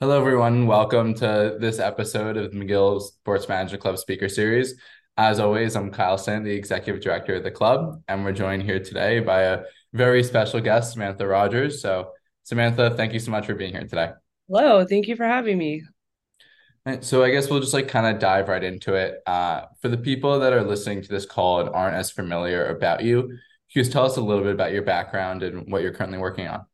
Hello, everyone. Welcome to this episode of McGill Sports Management Club Speaker Series. As always, I'm Kyle Sand, the Executive Director of the club, and we're joined here today by a very special guest, Samantha Rogers. So, Samantha, thank you so much for being here today. Hello, thank you for having me. So, I guess we'll just like kind of dive right into it. Uh, for the people that are listening to this call and aren't as familiar about you, can you just tell us a little bit about your background and what you're currently working on?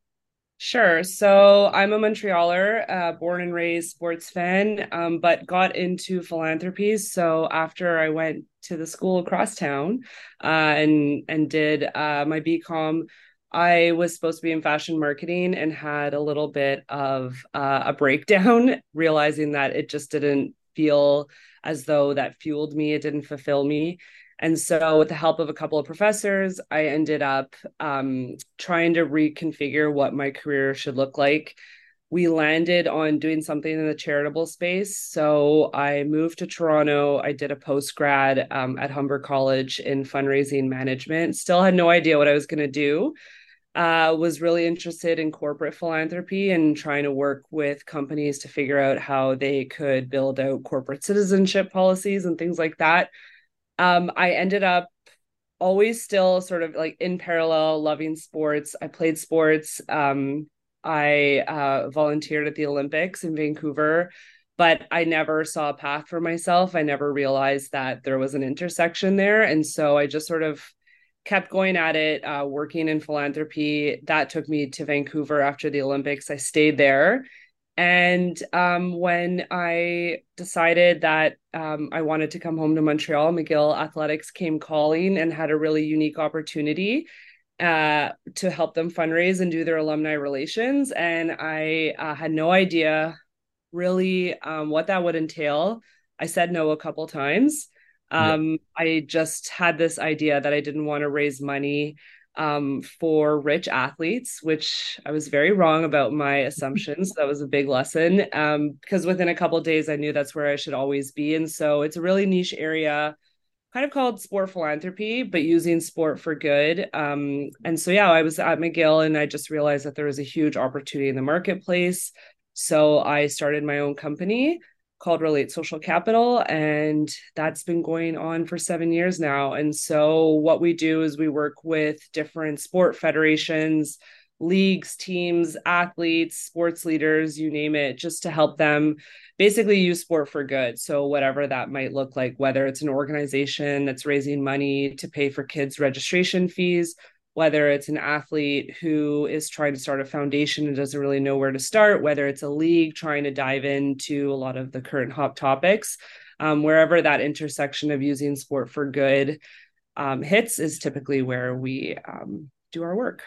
Sure. So I'm a Montrealer, uh, born and raised sports fan, um, but got into philanthropy. So after I went to the school across town uh, and and did uh, my BCom, I was supposed to be in fashion marketing and had a little bit of uh, a breakdown, realizing that it just didn't feel as though that fueled me. It didn't fulfill me. And so, with the help of a couple of professors, I ended up um, trying to reconfigure what my career should look like. We landed on doing something in the charitable space. So, I moved to Toronto. I did a post grad um, at Humber College in fundraising management. Still had no idea what I was going to do. Uh, was really interested in corporate philanthropy and trying to work with companies to figure out how they could build out corporate citizenship policies and things like that um, I ended up always still sort of like in parallel loving sports. I played sports. Um, I uh, volunteered at the Olympics in Vancouver, but I never saw a path for myself. I never realized that there was an intersection there. And so I just sort of kept going at it, uh, working in philanthropy. That took me to Vancouver after the Olympics. I stayed there and um, when I decided that um, I wanted to come home to Montreal, McGill Athletics came calling and had a really unique opportunity uh, to help them fundraise and do their alumni relations. And I uh, had no idea really um, what that would entail. I said no a couple times. Um, yeah. I just had this idea that I didn't want to raise money um, for rich athletes, which I was very wrong about my assumptions. that was a big lesson um, because within a couple days, I knew that's where I should always be. And so it's a really niche area, kind of called sport philanthropy, but using sport for good. Um, and so, yeah, I was at McGill and I just realized that there was a huge opportunity in the marketplace. So I started my own company called Relate Social Capital, and that's been going on for seven years now. And so, what we do is we work with different sport federations, leagues, teams, athletes, sports leaders, you name it, just to help them basically use sport for good. So, whatever that might look like, whether it's an organization that's raising money to pay for kids' registration fees whether it's an athlete who is trying to start a foundation and doesn't really know where to start, whether it's a league trying to dive into a lot of the current hot topics, um, wherever that intersection of using sport for good um, hits is typically where we um, do our work.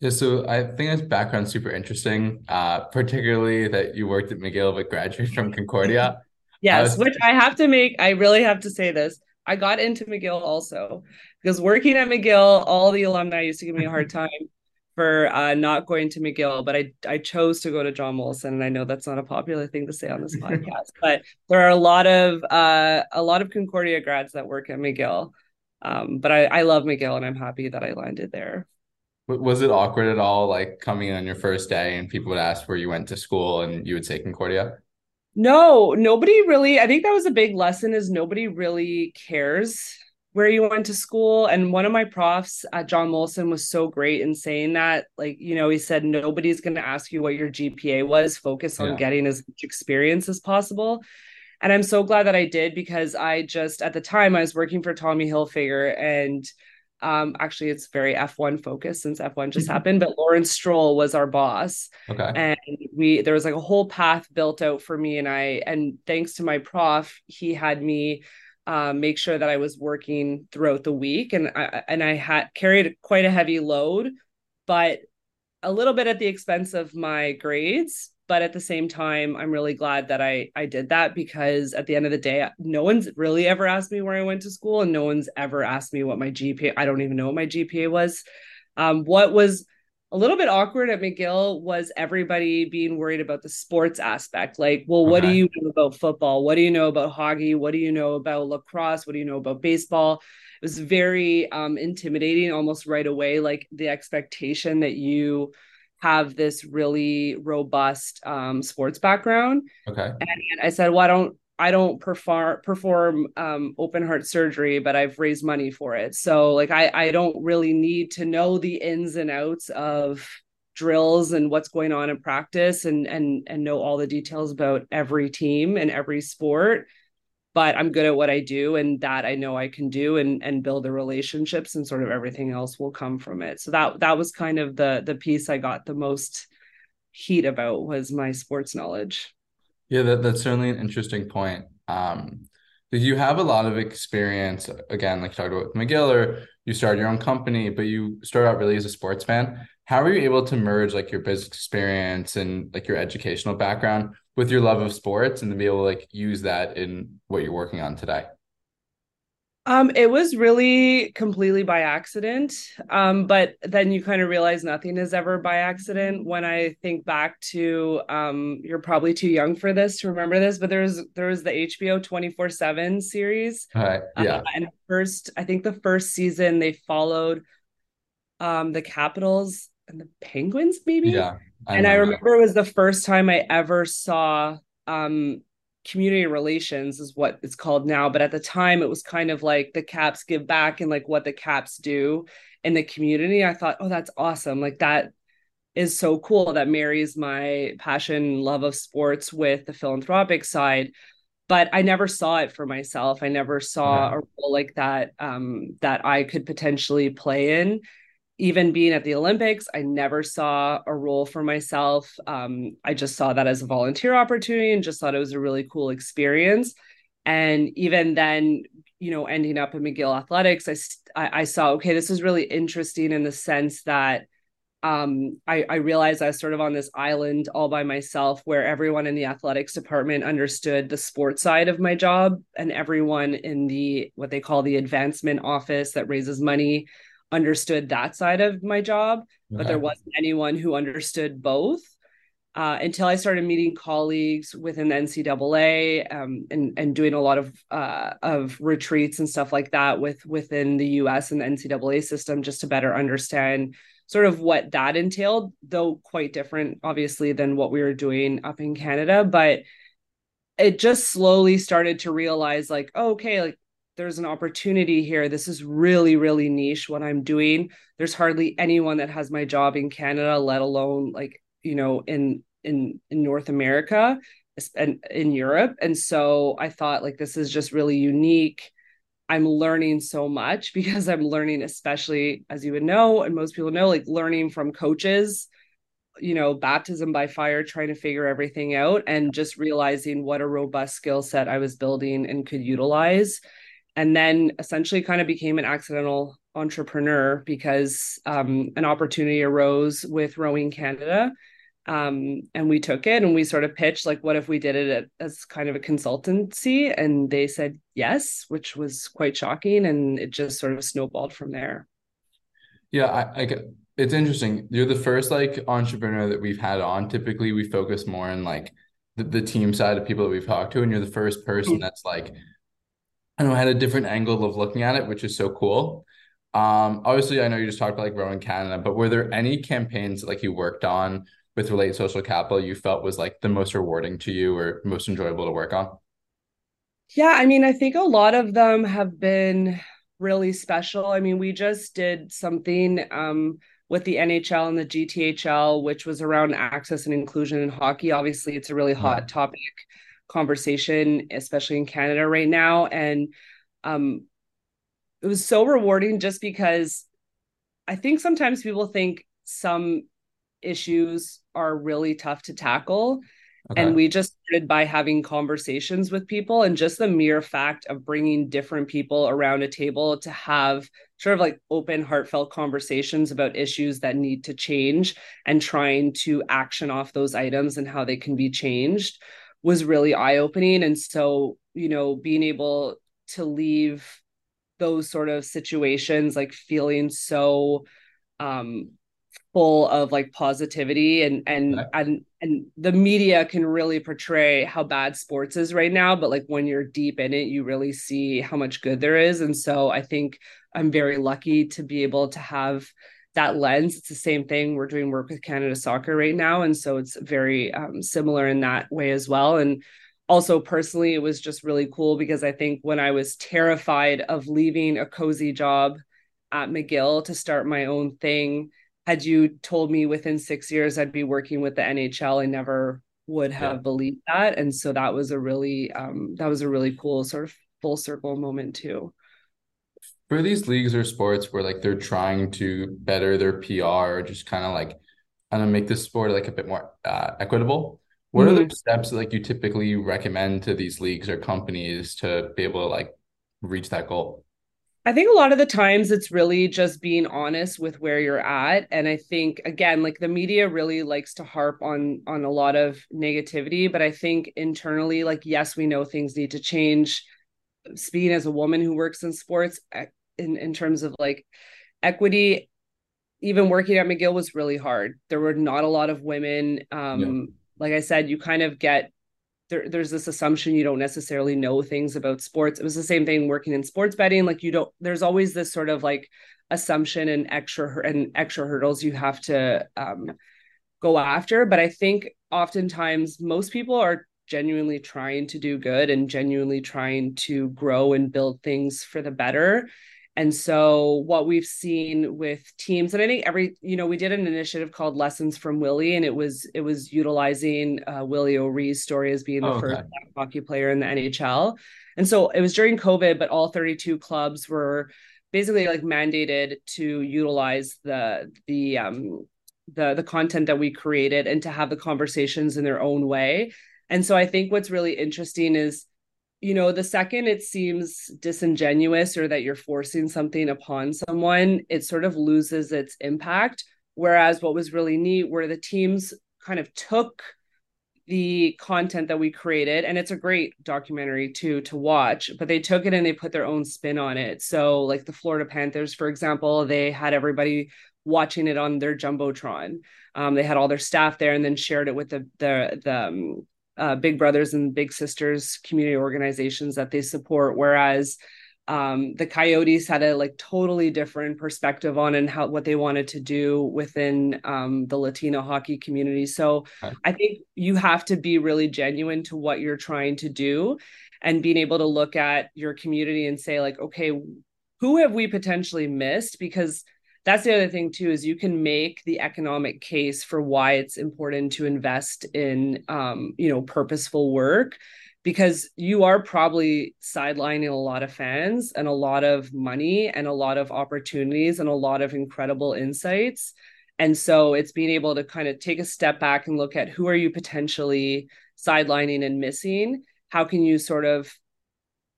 Yeah, so I think this background super interesting, uh, particularly that you worked at McGill but graduated from Concordia. yes, was- which I have to make, I really have to say this. I got into McGill also because working at McGill, all the alumni used to give me a hard time for uh, not going to McGill, but I I chose to go to John Molson, and I know that's not a popular thing to say on this podcast, but there are a lot of uh, a lot of Concordia grads that work at McGill. Um, but I, I love McGill, and I'm happy that I landed there. Was it awkward at all, like coming on your first day, and people would ask where you went to school, and you would say Concordia? No, nobody really. I think that was a big lesson is nobody really cares where you went to school. And one of my profs at John Molson was so great in saying that. Like, you know, he said nobody's going to ask you what your GPA was. Focus on yeah. getting as much experience as possible. And I'm so glad that I did because I just at the time I was working for Tommy Hilfiger and um, actually, it's very F1 focused since F1 just mm-hmm. happened, but Lawrence Stroll was our boss. Okay. And we, there was like a whole path built out for me. And I, and thanks to my prof, he had me uh, make sure that I was working throughout the week. And I, and I had carried quite a heavy load, but a little bit at the expense of my grades but at the same time i'm really glad that i i did that because at the end of the day no one's really ever asked me where i went to school and no one's ever asked me what my gpa i don't even know what my gpa was. Um, what was a little bit awkward at mcgill was everybody being worried about the sports aspect. Like well what okay. do you know about football? What do you know about hockey? What do you know about lacrosse? What do you know about baseball? It was very um, intimidating almost right away like the expectation that you have this really robust um, sports background. Okay. And I said, well, I don't I don't perform perform um, open heart surgery, but I've raised money for it. So like I I don't really need to know the ins and outs of drills and what's going on in practice and and and know all the details about every team and every sport but I'm good at what I do and that I know I can do and and build the relationships and sort of everything else will come from it. So that that was kind of the the piece I got the most heat about was my sports knowledge. Yeah, that, that's certainly an interesting point. Um, you have a lot of experience again, like you talked about with McGill, or you started your own company, but you started out really as a sports fan. How are you able to merge like your business experience and like your educational background with your love of sports and to be able to like use that in what you're working on today? Um, it was really completely by accident. Um, but then you kind of realize nothing is ever by accident. When I think back to um, you're probably too young for this to remember this, but there was there was the HBO 24-7 series. Right. Yeah. Uh, and first, I think the first season they followed um the Capitals and the Penguins, maybe. Yeah. I and I remember it was the first time I ever saw um, community relations is what it's called now, but at the time it was kind of like the Caps give back and like what the Caps do in the community. I thought, oh, that's awesome! Like that is so cool. That marries my passion, love of sports with the philanthropic side. But I never saw it for myself. I never saw a role like that um, that I could potentially play in even being at the Olympics, I never saw a role for myself. Um, I just saw that as a volunteer opportunity and just thought it was a really cool experience. And even then, you know, ending up in McGill Athletics, I, I, I saw, okay, this is really interesting in the sense that um, I, I realized I was sort of on this island all by myself where everyone in the athletics department understood the sports side of my job and everyone in the what they call the advancement office that raises money understood that side of my job, okay. but there wasn't anyone who understood both. Uh, until I started meeting colleagues within the NCAA um, and and doing a lot of uh, of retreats and stuff like that with within the U.S. and the NCAA system, just to better understand sort of what that entailed. Though quite different, obviously, than what we were doing up in Canada, but it just slowly started to realize like, oh, okay, like there's an opportunity here. This is really, really niche what I'm doing. There's hardly anyone that has my job in Canada, let alone like, you know, in in in North America and in Europe. And so I thought like this is just really unique. I'm learning so much because I'm learning, especially as you would know, and most people know, like learning from coaches, you know, baptism by fire, trying to figure everything out and just realizing what a robust skill set I was building and could utilize and then essentially kind of became an accidental entrepreneur because um, an opportunity arose with Rowing Canada. Um, and we took it and we sort of pitched like, what if we did it as kind of a consultancy? And they said yes, which was quite shocking. And it just sort of snowballed from there. Yeah, I, I it's interesting. You're the first like entrepreneur that we've had on. Typically, we focus more on like the, the team side of people that we've talked to, and you're the first person mm-hmm. that's like I know I had a different angle of looking at it, which is so cool. Um, obviously, I know you just talked about like Rowing Canada, but were there any campaigns that, like you worked on with Relate Social Capital you felt was like the most rewarding to you or most enjoyable to work on? Yeah, I mean, I think a lot of them have been really special. I mean, we just did something um, with the NHL and the GTHL, which was around access and inclusion in hockey. Obviously, it's a really hot topic conversation, especially in Canada right now. And um, it was so rewarding just because I think sometimes people think some issues are really tough to tackle. Okay. And we just started by having conversations with people, and just the mere fact of bringing different people around a table to have sort of like open, heartfelt conversations about issues that need to change and trying to action off those items and how they can be changed was really eye opening. And so, you know, being able to leave those sort of situations like feeling so um full of like positivity and and and and the media can really portray how bad sports is right now but like when you're deep in it you really see how much good there is and so i think i'm very lucky to be able to have that lens. It's the same thing. We're doing work with Canada Soccer right now. And so it's very um, similar in that way as well. And also, personally, it was just really cool because I think when I was terrified of leaving a cozy job at McGill to start my own thing, had you told me within six years I'd be working with the NHL, I never would have yeah. believed that. And so that was a really um, that was a really cool sort of full circle moment too for these leagues or sports where like they're trying to better their PR or just kind of like kind of make the sport like a bit more uh, equitable. What mm-hmm. are the mm-hmm. steps like you typically recommend to these leagues or companies to be able to like reach that goal? I think a lot of the times it's really just being honest with where you're at and I think again like the media really likes to harp on on a lot of negativity but I think internally like yes we know things need to change speaking as a woman who works in sports in in terms of like equity even working at McGill was really hard. There were not a lot of women. Um, yeah. Like I said, you kind of get there, there's this assumption you don't necessarily know things about sports. It was the same thing working in sports betting. Like you don't. There's always this sort of like assumption and extra and extra hurdles you have to um, go after. But I think oftentimes most people are genuinely trying to do good and genuinely trying to grow and build things for the better and so what we've seen with teams, and I think every, you know, we did an initiative called Lessons from Willie, and it was it was utilizing uh, Willie O'Ree's story as being the oh, okay. first hockey player in the NHL. And so it was during COVID, but all 32 clubs were basically like mandated to utilize the the um the the content that we created and to have the conversations in their own way. And so I think what's really interesting is you know, the second it seems disingenuous or that you're forcing something upon someone, it sort of loses its impact. Whereas what was really neat where the teams kind of took the content that we created and it's a great documentary too to watch but they took it and they put their own spin on it so like the florida panthers for example they had everybody watching it on their jumbotron um, they had all their staff there and then shared it with the the, the um, uh, big brothers and big sisters community organizations that they support. Whereas um, the coyotes had a like totally different perspective on and how what they wanted to do within um, the latino hockey community. So okay. i think you have to be really genuine to what you're trying to do and being able to look at your community and say like okay who have we potentially missed? Because that's the other thing too is you can make the economic case for why it's important to invest in um, you know purposeful work because you are probably sidelining a lot of fans and a lot of money and a lot of opportunities and a lot of incredible insights. And so it's being able to kind of take a step back and look at who are you potentially sidelining and missing? How can you sort of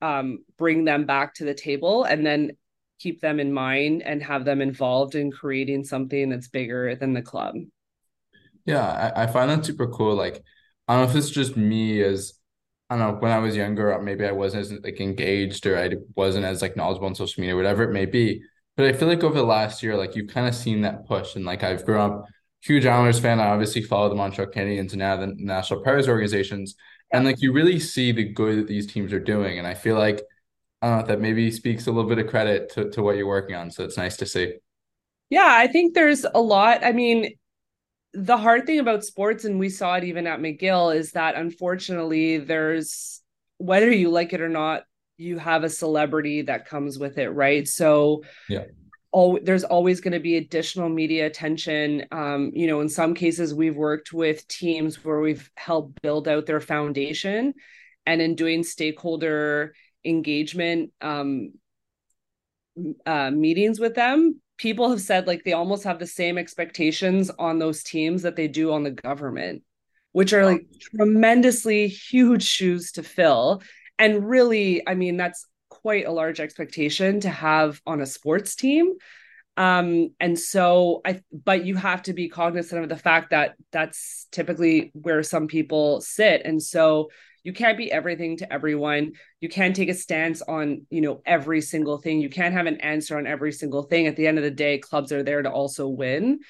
um, bring them back to the table? And then keep them in mind and have them involved in creating something that's bigger than the club. Yeah, I, I find that super cool. Like, I don't know if it's just me as I don't know, when I was younger, maybe I wasn't as like engaged or I wasn't as like knowledgeable on social media, whatever it may be. But I feel like over the last year, like you've kind of seen that push. And like I've grown up huge Islanders fan. I obviously follow the Montreal Canadiens and now the National Players Organizations. And like you really see the good that these teams are doing. And I feel like I don't know, that maybe speaks a little bit of credit to, to what you're working on. So it's nice to see. Yeah, I think there's a lot. I mean, the hard thing about sports, and we saw it even at McGill, is that unfortunately, there's whether you like it or not, you have a celebrity that comes with it, right? So, yeah. All, there's always going to be additional media attention. Um, you know, in some cases, we've worked with teams where we've helped build out their foundation, and in doing stakeholder engagement um, uh, meetings with them, people have said like they almost have the same expectations on those teams that they do on the government, which are like tremendously huge shoes to fill. And really, I mean, that's quite a large expectation to have on a sports team. Um, and so I, but you have to be cognizant of the fact that that's typically where some people sit. And so you can't be everything to everyone you can't take a stance on you know every single thing you can't have an answer on every single thing at the end of the day clubs are there to also win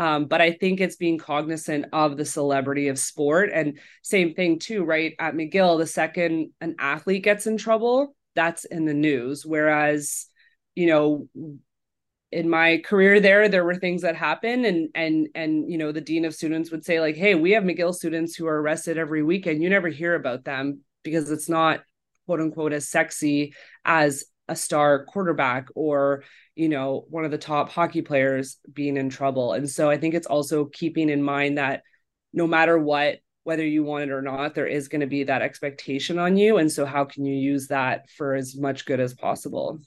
um, but I think it's being cognizant of the celebrity of sport. And same thing, too, right? At McGill, the second an athlete gets in trouble, that's in the news. Whereas, you know, in my career there there were things that happened and and and you know the dean of students would say like hey we have mcgill students who are arrested every weekend. You never hear about them because it's not quote unquote as sexy as a star quarterback or you know one of the top hockey players being in trouble. And so i think it's also keeping in mind that no matter what whether you want it or not there is going to be that expectation on you. And so how can you use that for as much good as possible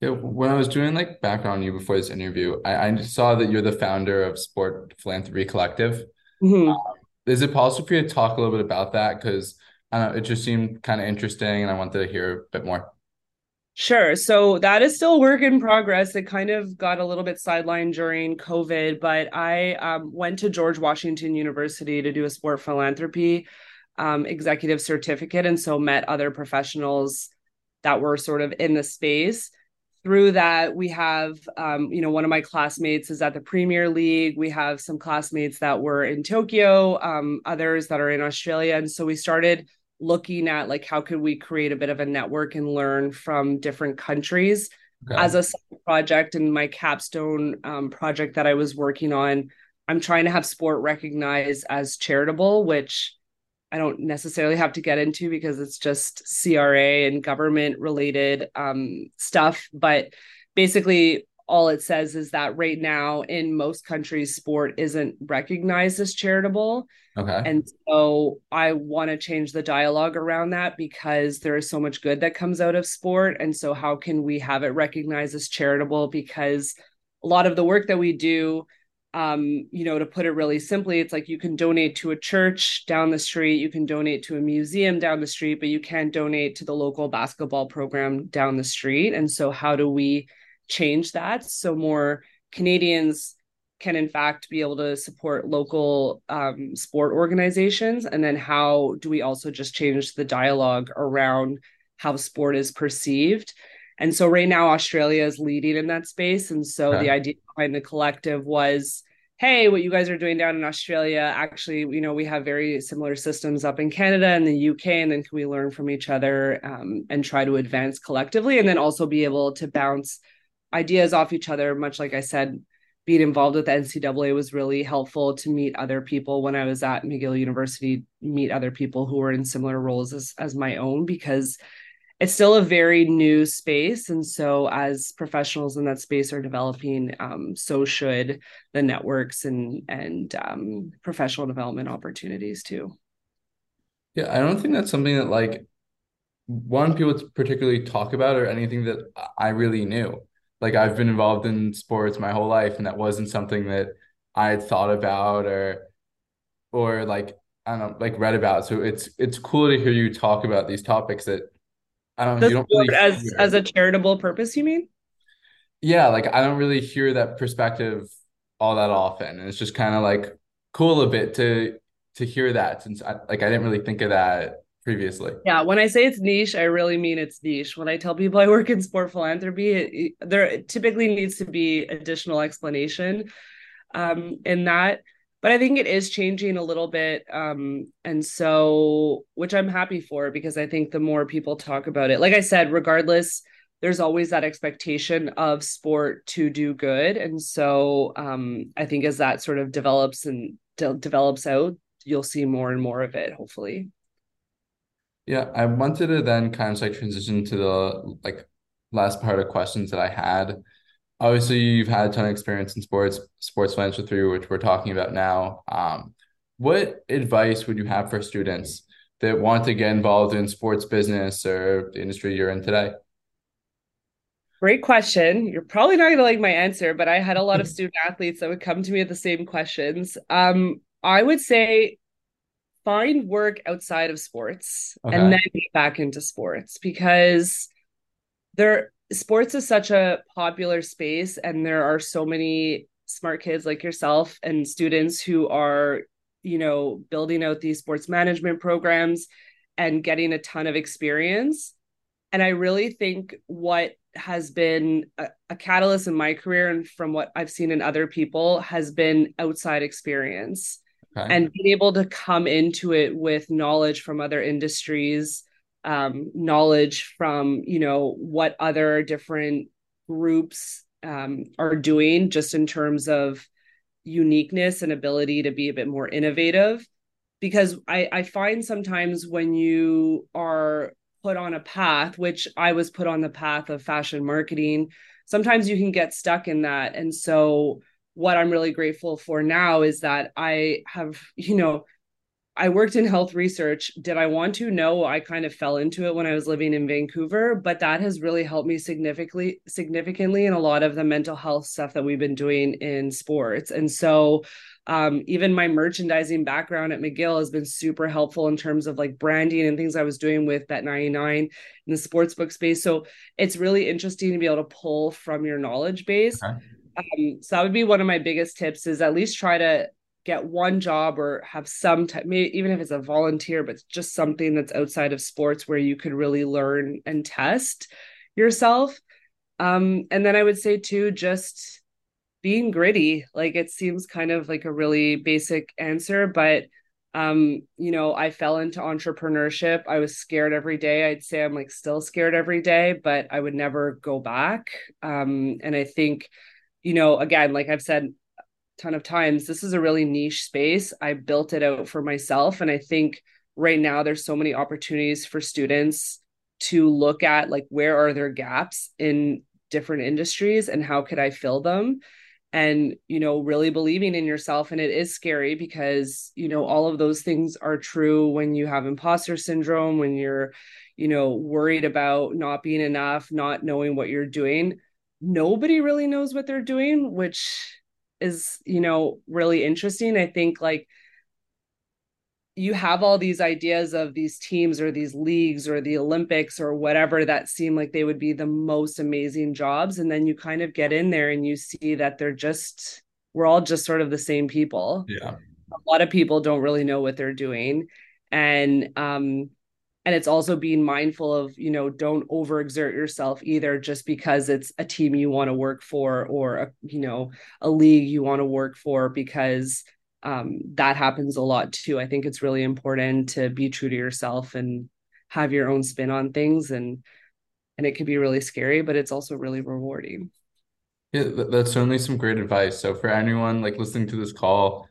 yeah, when I was doing like background on you before this interview, I, I saw that you're the founder of Sport Philanthropy Collective. Mm-hmm. Um, is it possible for you to talk a little bit about that? Because I don't know, it just seemed kind of interesting and I wanted to hear a bit more. Sure. So that is still work in progress. It kind of got a little bit sidelined during COVID, but I um, went to George Washington University to do a sport philanthropy um, executive certificate. And so met other professionals that were sort of in the space through that we have um, you know one of my classmates is at the premier league. We have some classmates that were in tokyo um, others that are in australia. And so we started looking at like how could we create a bit of a network and learn from different countries. Okay. as a project and my capstone um, project that i was working on i'm trying to have sport recognized as charitable which I don't necessarily have to get into because it's just CRA and government related um, stuff. But basically, all it says is that right now in most countries, sport isn't recognized as charitable. Okay. And so I want to change the dialogue around that because there is so much good that comes out of sport. And so, how can we have it recognized as charitable? Because a lot of the work that we do um, you know, to put it really simply, it's like you can donate to a church down the street, you can donate to a museum down the street, but you can't donate to the local basketball program down the street. And so, how do we change that so more Canadians can, in fact, be able to support local um, sport organizations? And then, how do we also just change the dialogue around how sport is perceived? And so right now Australia is leading in that space. And so okay. the idea behind the collective was, hey, what you guys are doing down in Australia, actually, you know, we have very similar systems up in Canada and the UK, and then can we learn from each other um, and try to advance collectively, and then also be able to bounce ideas off each other. Much like I said, being involved with the NCAA was really helpful to meet other people when I was at McGill University, meet other people who were in similar roles as as my own because it's still a very new space and so as professionals in that space are developing um, so should the networks and and um, professional development opportunities too. Yeah i don't think that's something that like one people particularly talk about or anything that i really knew. Like i've been involved in sports my whole life and that wasn't something that i had thought about or or like i don't know like read about. So it's it's cool to hear you talk about these topics that I don't. you don't really as hear. as a charitable purpose. You mean? Yeah, like I don't really hear that perspective all that often, and it's just kind of like cool a bit to to hear that since I, like I didn't really think of that previously. Yeah, when I say it's niche, I really mean it's niche. When I tell people I work in sport philanthropy, it, there typically needs to be additional explanation um, in that but I think it is changing a little bit. Um, and so, which I'm happy for because I think the more people talk about it, like I said, regardless, there's always that expectation of sport to do good. And so, um, I think as that sort of develops and de- develops out, you'll see more and more of it, hopefully. Yeah, I wanted to then kind of like transition to the like last part of questions that I had obviously you've had a ton of experience in sports, sports philanthropy which we're talking about now. Um, what advice would you have for students that want to get involved in sports business or the industry you're in today? Great question. You're probably not going to like my answer, but I had a lot of student athletes that would come to me with the same questions. Um, I would say find work outside of sports okay. and then get back into sports because there sports is such a popular space and there are so many smart kids like yourself and students who are you know building out these sports management programs and getting a ton of experience and i really think what has been a, a, catalyst in my career and from what i've seen in other people has been outside experience okay. and being able to come into it with knowledge from other industries um, knowledge from you know what other different groups um, are doing just in terms of uniqueness and ability to be a bit more innovative. Because I, I find sometimes when you are put on a path which i was put on the path of fashion marketing sometimes you can get stuck in that. And so what i'm really grateful for now is that i have you know I worked in health research. Did I want to? No, I kind of fell into it when I was living in Vancouver, but that has really helped me significantly significantly in a lot of the mental health stuff that we've been doing in sports. And so um, even my merchandising background at McGill has been super helpful in terms of like branding and things I was doing with Bet 99 in the sports book space. So it's really interesting to be able to pull from your knowledge base. Okay. Um, so that would be one of my biggest tips is at least try to get one job or have some time, even if it's a volunteer, but just something that's outside of sports where you could really learn and test yourself. Um, and then I would say too, just being gritty. Like it seems kind of like a really basic answer, but um, you know, I fell into entrepreneurship. I was scared every day. I'd say I'm like still scared every day, but I would never go back. Um, and I think, you know, again, like I've said ton of times. This is a really niche space. I built it out for myself and i think right now there's so many opportunities for students to look at like where are there gaps in different industries and how could i fill them? And you know really believing in yourself and it is scary because you know all of those things are true when you have imposter syndrome when you're you know worried about not being enough not knowing what you're doing. Nobody really knows what they're doing which is you know really interesting. I think like you have all these ideas of these teams or these leagues or the olympics or whatever that seem like they would be the most amazing jobs. And then you kind of get in there and you see that they're just we're all just sort of the same people. Yeah. A lot of people don't really know what they're doing. And um and it's also being mindful of you know don't overexert yourself either just because it's a team you want to work for or a you know a league you want to work for because um, that happens a lot too. I think it's really important to be true to yourself and have your own spin on things and and it can be really scary but it's also really rewarding. Yeah that's certainly some great advice. So for anyone like listening to this call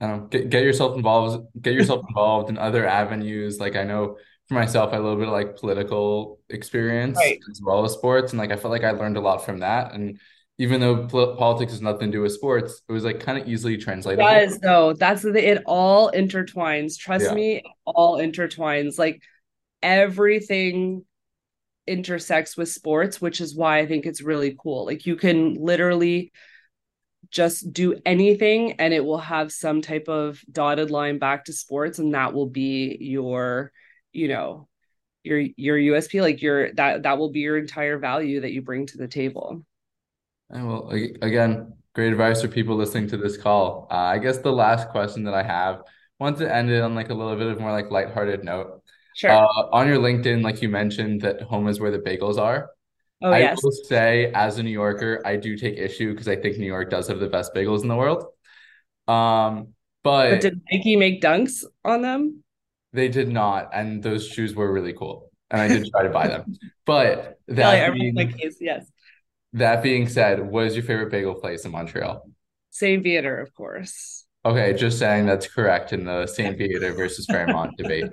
um, get, get yourself involved get yourself involved in other avenues. Like i know for myself, a little bit of like political experience right. as well as sports. And like, I felt like I learned a lot from that. And even though pol- politics has nothing to do with sports, it was like kind of easily translatable. It does though. That's the, it all intertwines. Trust yeah. me, all intertwines. Like everything intersects with sports, which is why I think it's really cool. Like you can literally just do anything and it will have some type of dotted line back to sports and that will be your you know your your USP like your that that will be your entire value that you bring to the table. And well, again, great advice for people listening to this call. Uh, I guess the last question that I have, want to end it on like a little bit of more like lighthearted note. Sure. Uh, on your LinkedIn, like you mentioned that home is where the bagels are. Oh, I yes. will say, as a New Yorker, I do take issue because I think New York does have the best bagels in the world. Um, but, but did Nike make dunks on them? They did not, and those shoes were really cool, and I did try to buy them. But that being, case, yes. That being said, what is your favorite bagel place in Montreal? St. Viateur, of course. Okay, just saying that's correct in the St. Viateur versus Fairmount debate.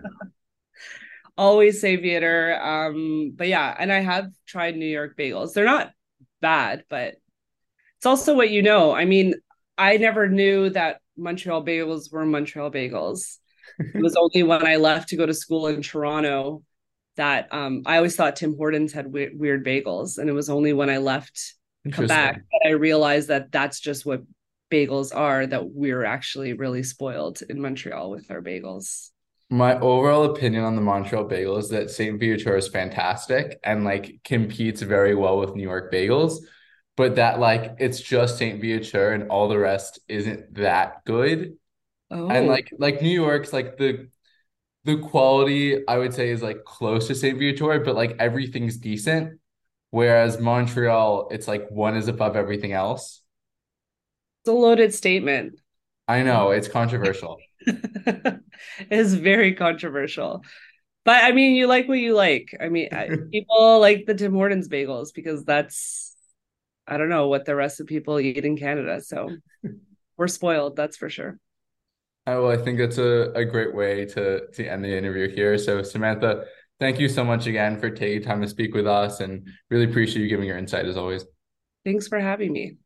Always St. Viateur. Um, but yeah, and I have tried New York bagels. They're not bad, but it's also what you know. I mean, I never knew that Montreal bagels were Montreal bagels it was only when I left to go to school in Toronto that um, I always thought Tim Hortons had we- weird bagels, and it was only when I left Quebec that I realized that that's just what bagels are. That we're actually really spoiled in Montreal with our bagels. My overall opinion on the Montreal bagel is that St. Viateur is fantastic and like competes very well with New York bagels, but that like it's just St. Viateur and all the rest isn't that good. Oh. And like like New York's like the the quality I would say is like close to St. Viateur, but like everything's decent. Whereas Montreal, it's like one is above everything else. It's a loaded statement. I know it's controversial. it is very controversial. But I mean, you like what you like. I mean, people like the Tim Hortons bagels because that's I don't know what the rest of people eat in Canada. So we're spoiled, that's for sure. Oh, well, I think that's a, a great way to to end the interview here. So Samantha, thank you so much again for taking time to speak with us and really appreciate you giving your insight as always. Thanks for having me.